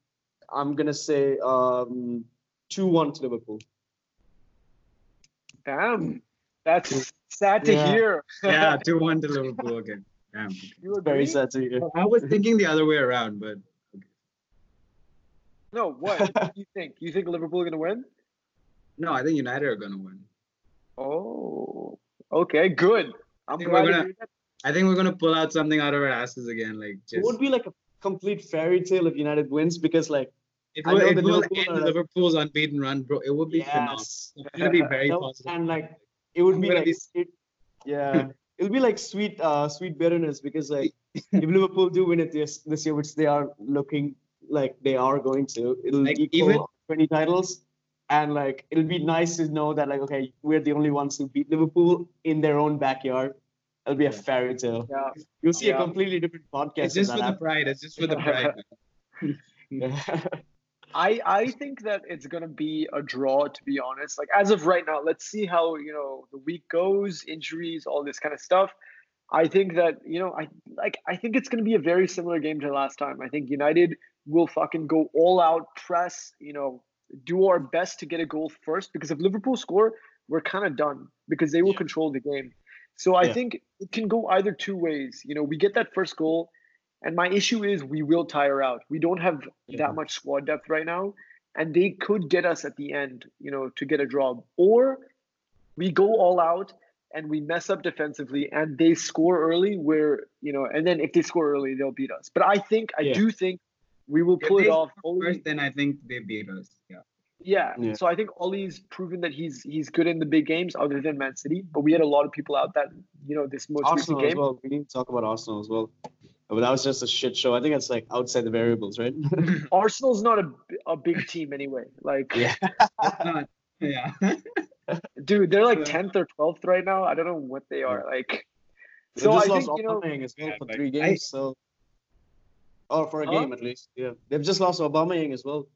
I'm gonna say um, two one to Liverpool. Damn, that's sad to Yeah. hear. Yeah, two one to Liverpool. again. Damn. you were Very sad to hear. I was thinking the other way around, but No, what? what do you think? You think Liverpool are gonna win? no, I think United are gonna win. Oh, okay, good. I'm think glad we're gonna- I think we're gonna pull out something out of our asses again. Like It would be like a complete fairy tale if United wins because like it I will, know it that will Liverpool end are like- Liverpool's unbeaten run, bro. It would be phenomenal. yes, It's gonna be very positive. and like it would I'm be like be- it, yeah it'll be like sweet uh sweet bitterness because like if liverpool do win it this this year which they are looking like they are going to it'll Like, equal even- 20 titles and like it'll be nice to know that like okay we're the only ones who beat liverpool in their own backyard it'll be a fairy tale Yeah. you'll see Yeah. a completely different podcast It's just for the that pride. It's just for the pride. I I think that it's gonna be a draw. To be honest, like as of right now, let's see how you know the week goes, injuries, all this kind of stuff. I think that you know I like I think it's gonna be a very similar game to last time. I think United will fucking go all out, press, you know, do our best to get a goal first because if Liverpool score, we're kind of done because they will Yeah. control the game. So I Yeah. think it can go either two ways. You know, we get that first goal, and my issue is we will tire out. We don't have Yeah. that much squad depth right now, and they could get us at the end, you know, to get a draw. Or we go all out and we mess up defensively, and they score early. Where you know, and then if they score early, they'll beat us. But I think I Yeah. do think we will If pull it off. score First, then I think they beat us. Yeah. yeah. Yeah. So I think Ole's proven that he's he's good in the big games, other than Man City. But we had a lot of people out that you know this most arsenal recent as game. well we need to talk about arsenal as well but that was just a shit show i think it's like outside the variables right Arsenal's not a, a big team anyway. Like, yeah not- yeah. dude, they're like tenth or twelfth right now. I don't know what they are. Like, They so I just think lost you know, as well Yeah, for but three I- games, so or for a Huh? game at least. Yeah, they've just lost Aubameyang as well.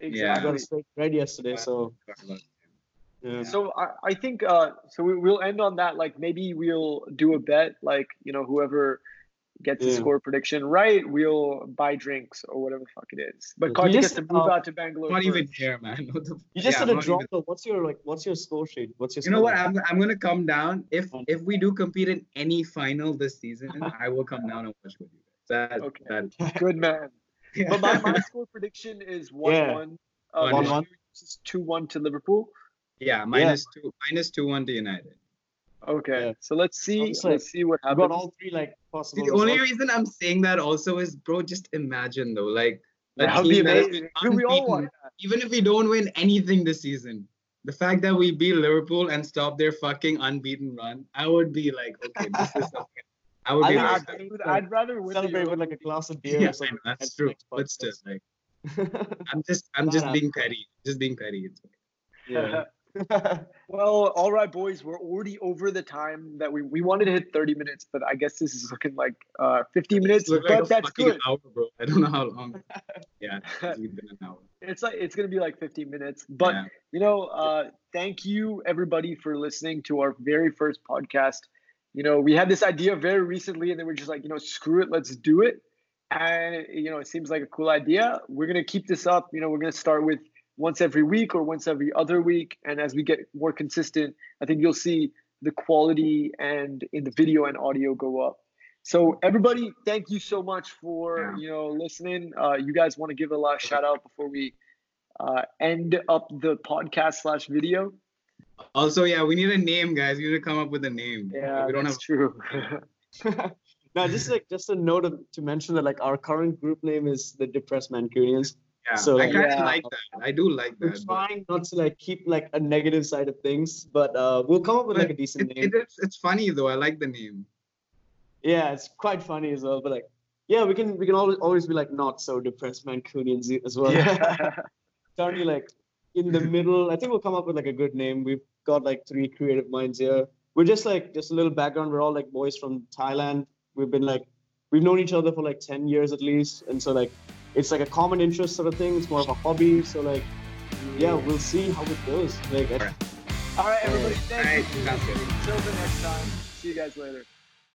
Yeah. Got a straight red yesterday, so yeah. So I, I think uh, so we, we'll end on that. Like maybe we'll do a bet. Like you know whoever gets the Yeah. score prediction right, we'll buy drinks or whatever the fuck it is. But You Karthik has just, to move uh, out to Bangalore. Not even first. here, man. What the- You just yeah, had a not even- What's your like? What's your score sheet? What's your? You know what? line? I'm, I'm gonna come down if Um, if we do compete in any final this season. I will come down and watch with you. guys. That, Okay. that, Good man. yeah. But my, my score prediction is one Yeah. one. Uh, 1-1. Two one to Liverpool. yeah, minus two, minus two one to United. Okay, Yeah. so let's see. Sounds like let's see what happens. got all three like possible. The only reason I'm saying that also is, bro, just imagine though, like a That would be team that has amazing. Dude, we all unbeaten, want that. even if we don't win anything this season, the fact that we beat Liverpool and stop their fucking unbeaten run, I would be like, okay, this is something. I would I be think like, it's- Dude, I'd rather win the celebrate with like a glass of beer yeah, or something. I know, that's at true. next But still, like, I'm just, I'm just being petty, just being petty. It's okay. yeah. Well, all right, boys. We're already over the time that we, we wanted to hit 30 minutes, but I guess this is looking like uh 50 minutes. But like that's good. hour, bro. I don't know how long. Yeah, it's been an hour. It's like it's gonna be like 50 minutes. But Yeah. you know, uh, thank you everybody for listening to our very first podcast. You know, we had this idea very recently, and then we're just like, you know, screw it, let's do it. And you know, it seems like a cool idea. We're gonna keep this up. You know, we're gonna start with once every week or once every other week, and as we get more consistent, I think you'll see the quality and in the video and audio go up. So everybody, thank you so much for Yeah. you know listening. Uh, you guys want to give a last shout out before we uh, end up the podcast slash video? Also, yeah, we need a name, guys. We need to come up with a name. Yeah, we don't that's have. true. now, just like just a note of, to mention that like our current group name is the Depressed Mancunians. Yeah, So, I kind of yeah. like that. I do like We're that. but trying not to like keep like a negative side of things, but uh, we'll come up with like a decent It, name. it, it's, it's funny though. I like the name. Yeah, it's quite funny as well. But like, yeah, we can we can always always be like not so depressed Mancunians as well. yeah. Currently, like, in the middle. I think we'll come up with like a good name. We've got like three creative minds here. We're just like just a little background. We're all like boys from Thailand. We've been like we've known each other for like ten years at least, and so like it's like a common interest sort of thing. It's more of a hobby. So like yeah, we'll see how it goes. Like. All right, everybody. Thank All you. sounds good. Until the next time. See you guys later.